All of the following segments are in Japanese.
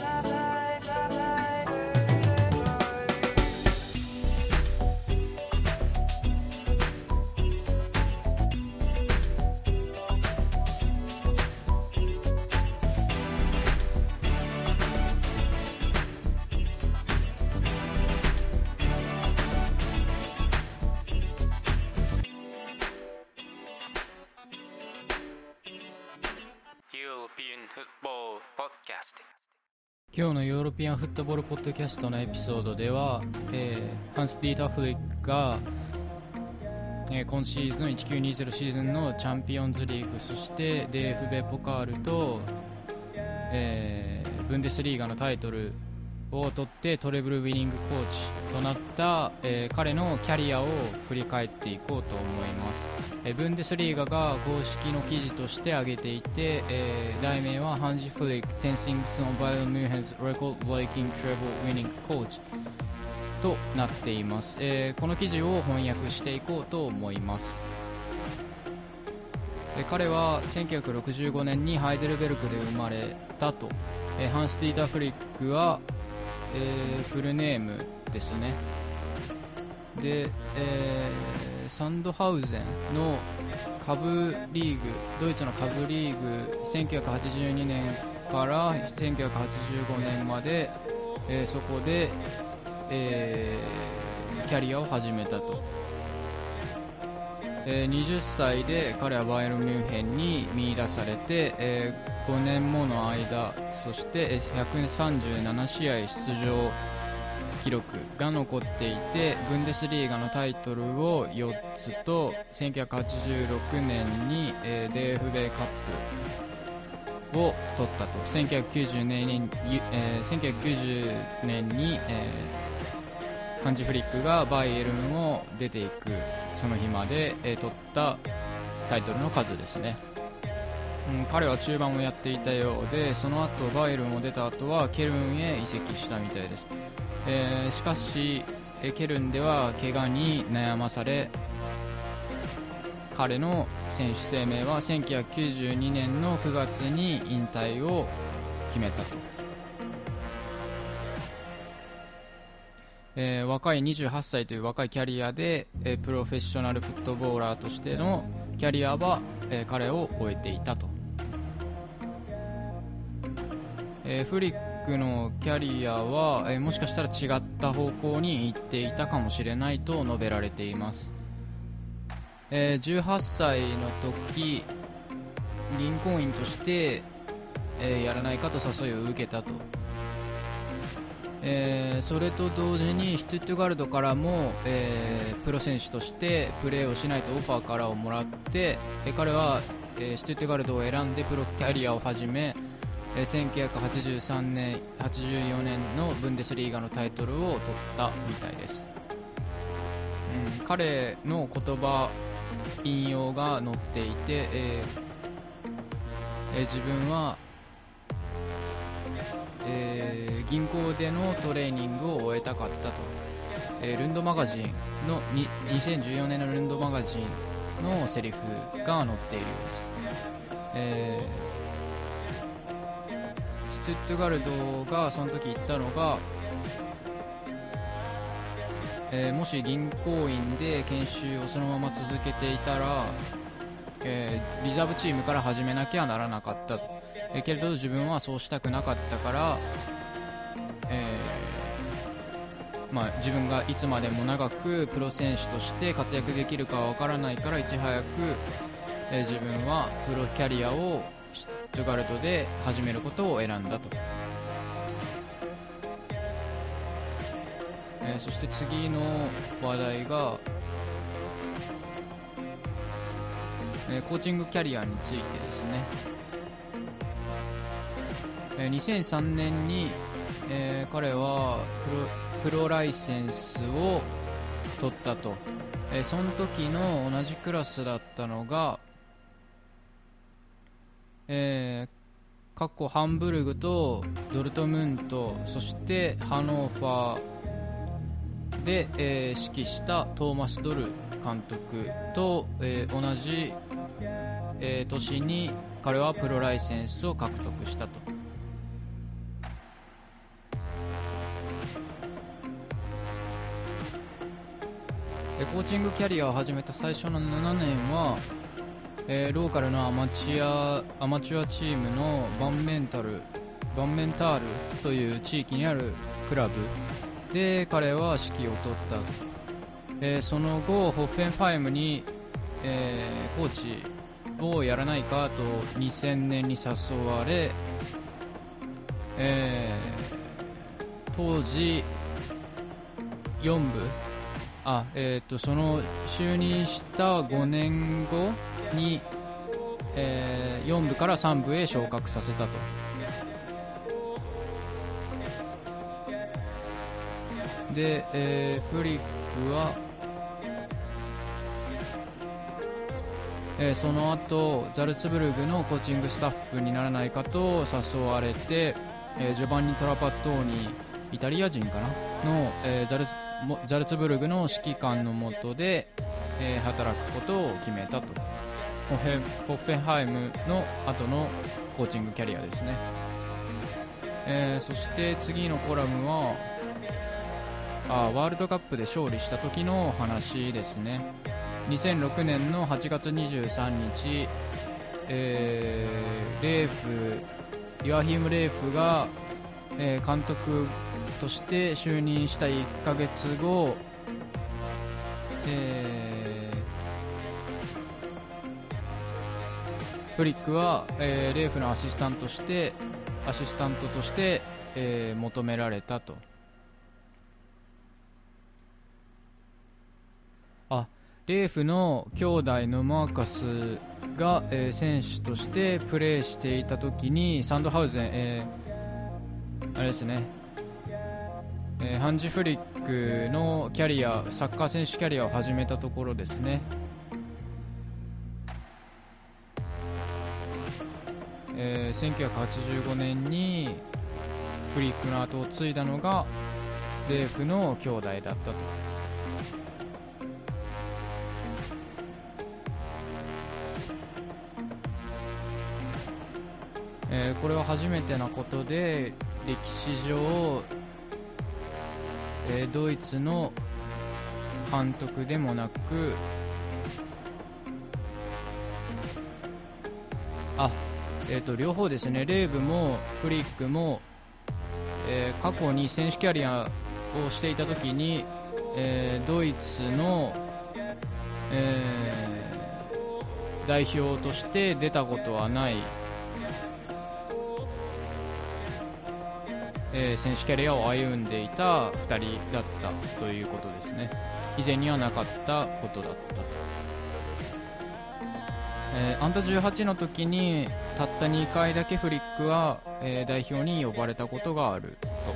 Bye. 今日のヨーロピアンフットボールポッドキャストのエピソードでは、えー、ハンス・ディータ・フリックが、えー、今シーズン1920シーズンのチャンピオンズリーグそしてデーフベポカールと、えー、ブンデスリーガのタイトルを取ってトレブルウィニングコーチとなった、えー、彼のキャリアを振り返っていこうと思います、えー、ブンデスリーガが公式の記事として挙げていて、えー、題名はハンジ・フリック Ten Things on Bayern Munchen's Record Breaking Treble Winning Coach となっています、えー、この記事を翻訳していこうと思います。彼は1965年にハイデルベルクで生まれたと、えハンス・ディータ・フリックはえー、フルネームですね。で、えー、サンドハウゼンの下部リーグドイツの下部リーグ1982年から1985年まで、えー、そこで、えー、キャリアを始めたと、えー、20歳で彼はバイエルン・ミュンヘンに見出されて、えー5年もの間そして137試合出場記録が残っていてブンデスリーガのタイトルを4つと1986年に、えー、DFB カップを取ったと。1990年に、えー、1990年に、えー、ハンジ・フリックがバイエルンを出ていくその日まで、えー、取ったタイトルの数ですね。うん、彼は中盤をやっていたようでその後バイエルンを出た後はケルンへ移籍したみたいです、えー、しかしえケルンでは怪我に悩まされ彼の選手生命は1992年の9月に引退を決めたと、えー、若い28歳という若いキャリアで、えー、プロフェッショナルフットボーラーとしてのキャリアは、えー、彼を終えていたと。えー、フリックのキャリアは、えー、もしかしたら違った方向に行っていたかもしれないと述べられています、えー、18歳の時銀行員として、えやらないかと誘いを受けたと、えそれと同時にシュトゥットガルドからも、えプロ選手としてプレーをしないとオファーからをもらって、え彼は、えシュトゥットガルドを選んでプロキャリアを始めえ1983年84年のブンデスリーガのタイトルを取ったみたいです、うん、彼の言葉引用が載っていて、えーえー、自分は、銀行でのトレーニングを終えたかったと、えルンドマガジンの2014年のルンドマガジンのセリフが載っているようです、えーストゥットガルドがその時言ったのが、えー、もし銀行員で研修をそのまま続けていたら、えー、リザーブチームから始めなきゃならなかった、えー、けれど自分はそうしたくなかったから、まあ、自分がいつまでも長くプロ選手として活躍できるかわからないからいち早く、え自分はプロキャリアをシュトゥガルトで始めることを選んだと、えー、そして次の話題が、えー、コーチングキャリアについてですね、えー、2003年に、えー、彼はプロプロライセンスを取ったと、えー、その時の同じクラスだったのがえー、過去ハンブルグとドルトムントそしてハノーファーで、えー、指揮したトーマス・ドル監督と、えー、同じ、えー、年に彼はプロライセンスを獲得したと、コーチングキャリアを始めた最初の7年は、えー、ローカルのアマチュアアマチュアチームのバンメンタルバンメンタールという地域にあるクラブ。で彼は指揮を執った、えー、その後ホッフェンファイムに、えー、コーチをやらないかと2000年に誘われ、えー、当時4部あ、えーと、その就任した5年後に、えー、4部から3部へ昇格させたと。で、えー、フリックは、えー、その後ザルツブルグのコーチングスタッフにならないかと誘われて、えー、ジョバンニ・トラパットーニイタリア人かなの、えー、ザルツザルツブルグの指揮官のもとで、えー、働くことを決めたと。ホフェホッフェンハイムの後のコーチングキャリアですね、えー、そして次のコラムはあワールドカップで勝利した時の話ですね。2006年の8月23日、えー、レーフイワヒム・レーフが、えー、監督として就任した1ヶ月後、えー、フリックは、えー、レーフのアシスタントしてアシスタントとして、えー、求められたと。あレーフの兄弟のマーカスが、えー、選手としてプレーしていた時にサンドハウゼン、えー、あれですね。えー、ハンジ・フリックのキャリアサッカー選手キャリアを始めたところですね、えー、1985年にフリックの後を継いだのがレーフの兄弟だったと。えー、これは初めてなことで歴史上えー、ドイツの監督でもなくあえーと、両方ですね。レーブもフリックも、えー、過去に選手キャリアをしていた時に、えー、ドイツの、えー、代表として出たことはない。えー、選手キャリアを歩んでいた2人だったということですね。以前にはなかったことだったと、えー、アンダ18の時にたった2回だけフリックは、えー、代表に呼ばれたことがあると。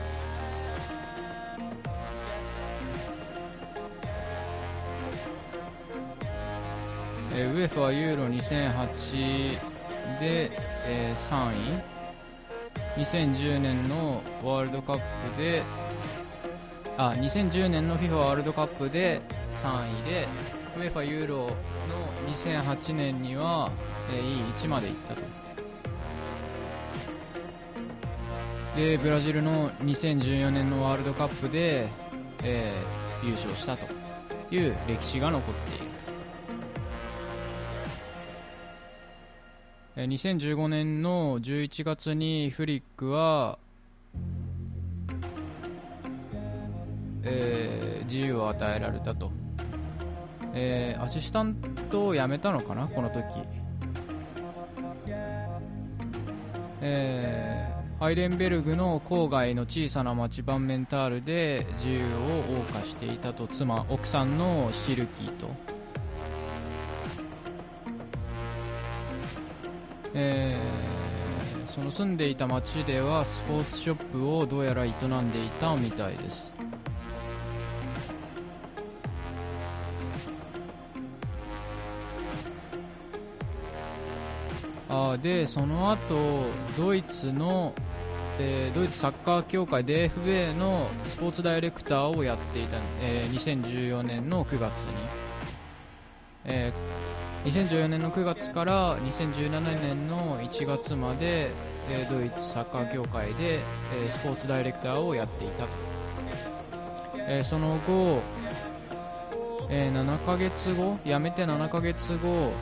えー、ウェファユーロ2008で、えー、3位。2010年のワールドカップであ2010年の FIFA ワールドカップで3位で UEFA ユーロの2008年には、えー、位1まで行ったと。でブラジルの2014年のワールドカップで、えー、優勝したという歴史が残っている。2015年の11月にフリックは、えー、自由を与えられたと、えー、アシスタントを辞めたのかなこの時、えー、ハイデンベルグの郊外の小さな町バンメンタールで自由を謳歌していたと妻奥さんのシルキーと。えー、その住んでいた町ではスポーツショップをどうやら営んでいたみたいです。あでその後ドイツの、えー、ドイツサッカー協会 DFB のスポーツダイレクターをやっていた、えー、2014年の9月に、えー2014年の9月から2017年の1月まで、えドイツサッカー協会で、えスポーツダイレクターをやっていたと、えその後、え、7ヶ月後辞めて7ヶ月後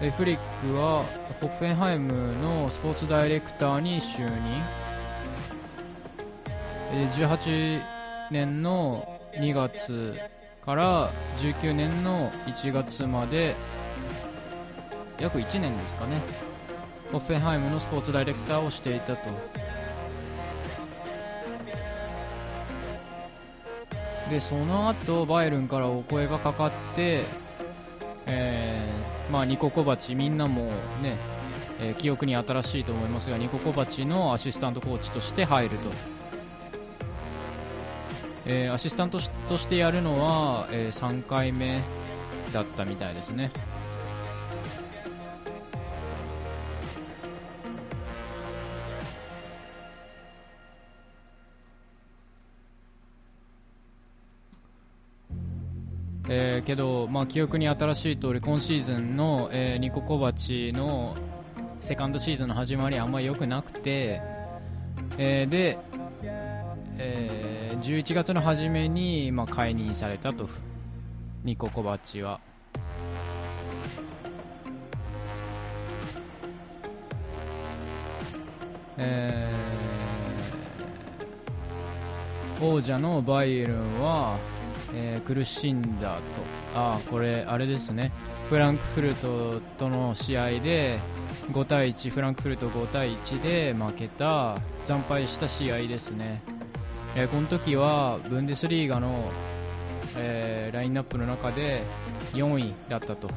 えフリックはホッフェンハイムのスポーツダイレクターに就任、18年の2月から19年の1月まで約1年ですかねホッフェンハイムのスポーツダイレクターをしていたと。でその後バイルンからお声がかかって、えー、まあ、ニココバチみんなもね、えー、記憶に新しいと思いますがニココバチのアシスタントコーチとして入ると、えー、アシスタントとしてやるのは、え3回目だったみたいですね。えー、けど、まあ、記憶に新しい通り今シーズンの、えー、ニコ・コバチのセカンドシーズンの始まりあんまり良くなくて、えー、で、11月の初めに、まあ、解任されたと。ニコ・コバチは。えー、王者のバイエルンはえー、苦しんだと。あこれあれですね。フランクフルトとの試合で5対1フランクフルト5対1で負けた惨敗した試合ですね、えー、この時はブンデスリーガの、えー、ラインナップの中で4位だったと、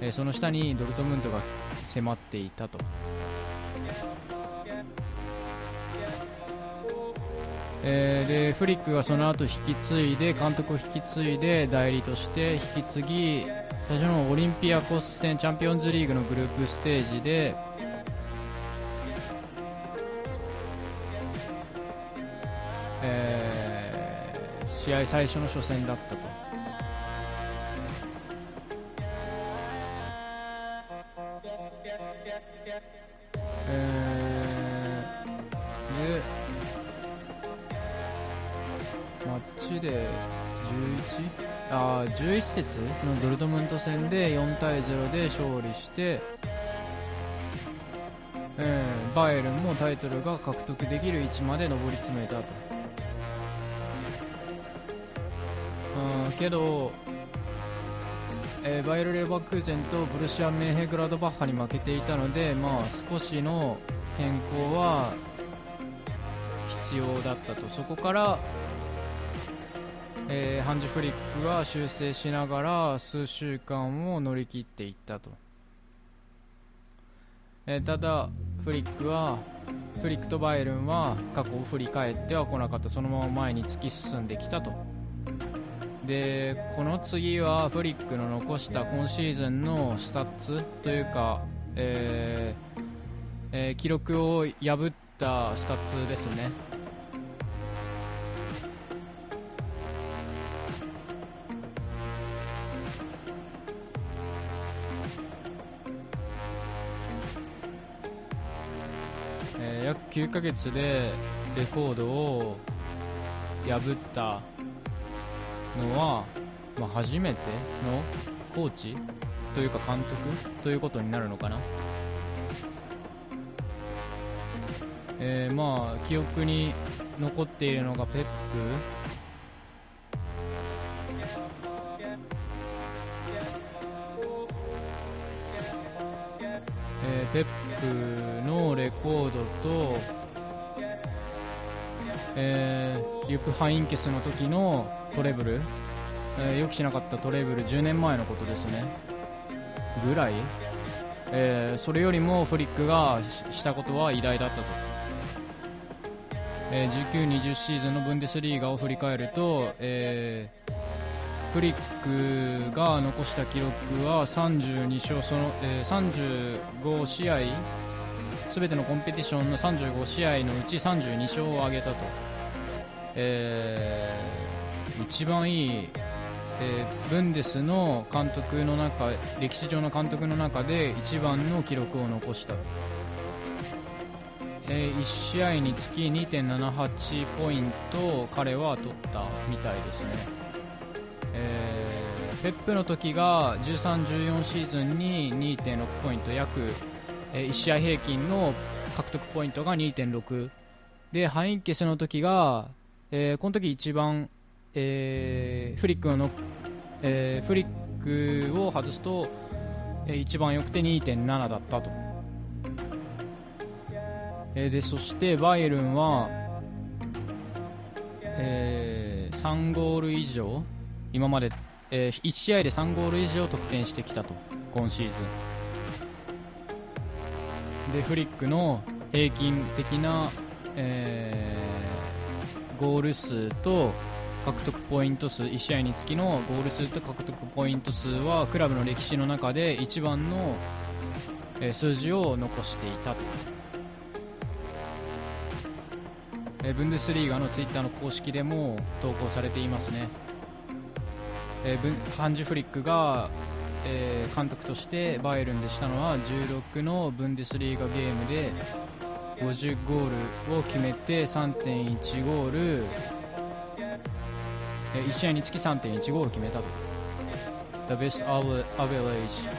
えその下にドルトムントが迫っていたと。えー、でフリックがその後引き継いで監督を引き継いで代理として引き継ぎ最初のオリンピアコス戦チャンピオンズリーグのグループステージでえー、試合最初の初戦だったと。で、マッチで11節のドルトムント戦で4対0で勝利して、えー、バイエルンもタイトルが獲得できる位置まで上り詰めたと。けど、えー、バイエル・レバクーゼンとブルシア・メーヘグラドバッハに負けていたので、まあ、少しの変更は必要だったと。そこからえー、ハンジ・フリックは修正しながら数週間を乗り切っていったと、えー、ただフリックはフリックとバイエルンは過去を振り返っては来なかった。そのまま前に突き進んできたと。でこの次はフリックの残した今シーズンのスタッツというか、えーえー、記録を破ったスタッツですね。約9ヶ月でレコードを破ったのは、まあ、初めてのコーチというか監督ということになるのかな、えー、まあ記憶に残っているのがペップ。えー、ペップのレコードと、えー、ユク・ハインケスの時のトレブル、えー、予期しなかったトレブル10年前のことですね。ぐらい、えー、それよりもフリックがしたことは偉大だったと、えー、1920シーズンのブンデスリーガを振り返ると、えフリックが残した記録は32勝その、え、35試合すべてのコンペティションの35試合のうち32勝を挙げたと、えー、一番いい、えー、ブンデスの監督の中歴史上の監督の中で一番の記録を残した、えー1試合につき2.78ポイント彼は取ったみたいですね、えーペップの時が13-14シーズンに2.6ポイント約、え1試合平均の獲得ポイントが2.6でハインケスの時が、えーこの時一番、えーフリックの、えーフリックを外すと、えー一番良くて2.7だったと、えーでそしてバイエルンは、えー3ゴール以上今まで、え1試合で3ゴール以上得点してきたと今シーズン。でフリックの平均的な、えーゴール数と獲得ポイント数1試合につきのゴール数と獲得ポイント数はクラブの歴史の中で一番の、え数字を残していたと、えブンデスリーガのツイッターの公式でも投稿されていますね、えーハンジ・フリックが、えー監督としてバイエルンでしたのは16のブンデスリーガゲームで50ゴールを決めて3.1ゴール、えー1試合につき3.1ゴール決めたと。The best average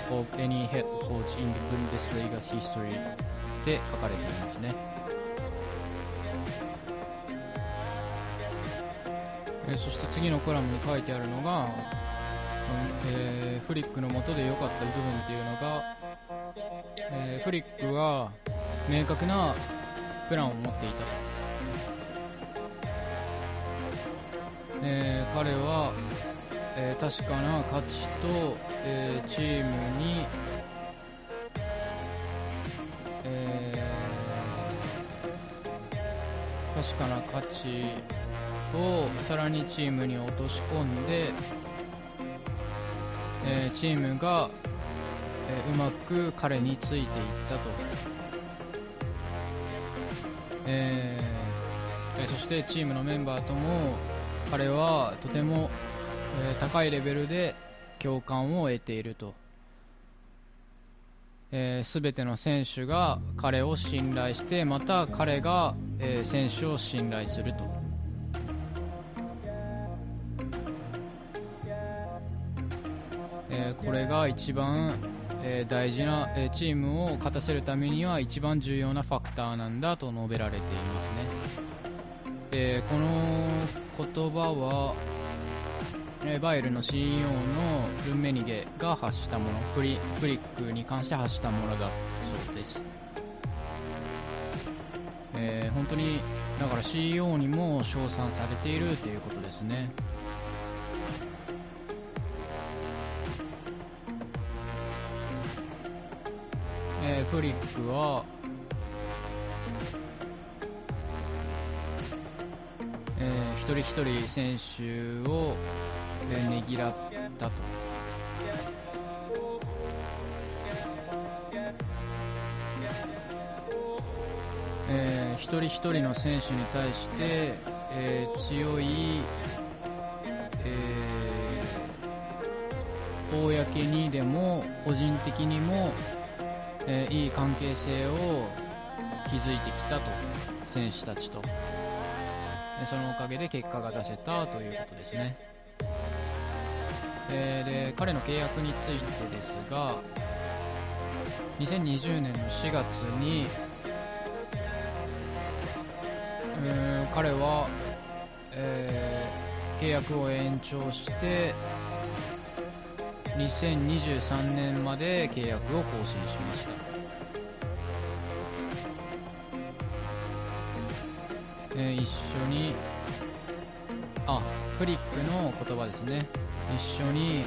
of any head coach in the Bundesliga history って書かれていますね、えそして次のコラムに書いてあるのが、えーフリックの下で良かった部分っていうのが、えーフリックは明確なプランを持っていたと、えー彼は、えー確かな価値と、えーチームに、えー確かな価値をさらにチームに落とし込んで、えーチームが、えーうまく彼についていったと、えーそしてチームのメンバーとも彼はとても、え高いレベルで共感を得ていると、えー、全ての選手が彼を信頼してまた彼が、え選手を信頼すると、えーこれが一番、えー大事な、えーチームを勝たせるためには一番重要なファクターなんだと述べられていますね、えーこの言葉は、えバイエルの CEO のルンメニゲが発したものフリフリックに関して発したものだそうです、えー本当にだから CEO にも称賛されているということですね。フリックは、えー一人一人選手を、えーねぎらったと、えー一人一人の選手に対して、えー強い、えー公にでも個人的にもえーいい関係性を築いてきたと選手たちと。そのおかげで結果が出せたということですね、えーで彼の契約についてですが2020年の4月にうん彼は、えー契約を延長して2023年まで契約を更新しました、え一緒にあフリックの言葉ですね。一緒に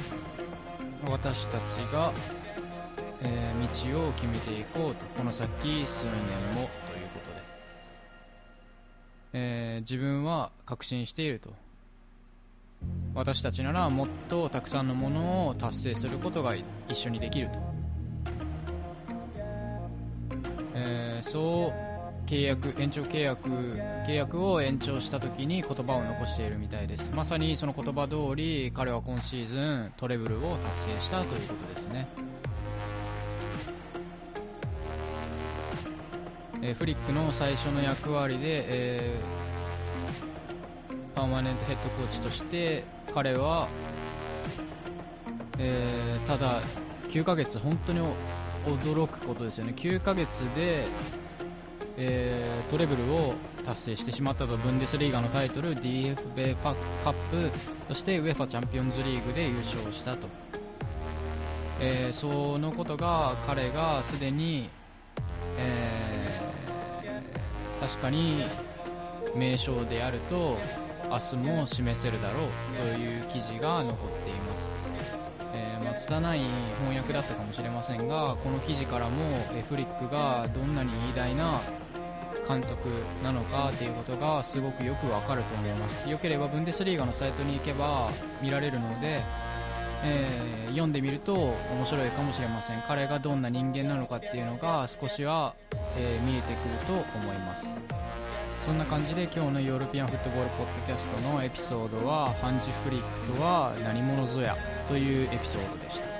私たちが、えー道を決めていこうと。この先数年もということで、えー自分は確信していると。私たちならもっとたくさんのものを達成することが一緒にできると、えーそう契約延長契約契約を延長した時に言葉を残しているみたいです。まさにその言葉通り彼は今シーズントレブルを達成したということですね。えーフリックの最初の役割で、えーパーマネントヘッドコーチとして彼は、えーただ9ヶ月本当に驚くことですよね。9ヶ月で、えートレブルを達成してしまったとブンデスリーガのタイトル DFB カップそして UEFA チャンピオンズリーグで優勝したと、えーそのことが彼がすでに、えー確かに名称であると明日も示せるだろうという記事が残っています、えーまあ、拙い翻訳だったかもしれませんがこの記事からもえフリックがどんなに偉大な監督なのかということがすごくよくわかると思います。よければブンデスリーガのサイトに行けば見られるので、えー読んでみると面白いかもしれません。彼がどんな人間なのかっていうのが少しは、えー見えてくると思います。そんな感じで今日のヨーロピアンフットボールポッドキャストのエピソードはハンジ・フリックとは何者ぞやというエピソードでした。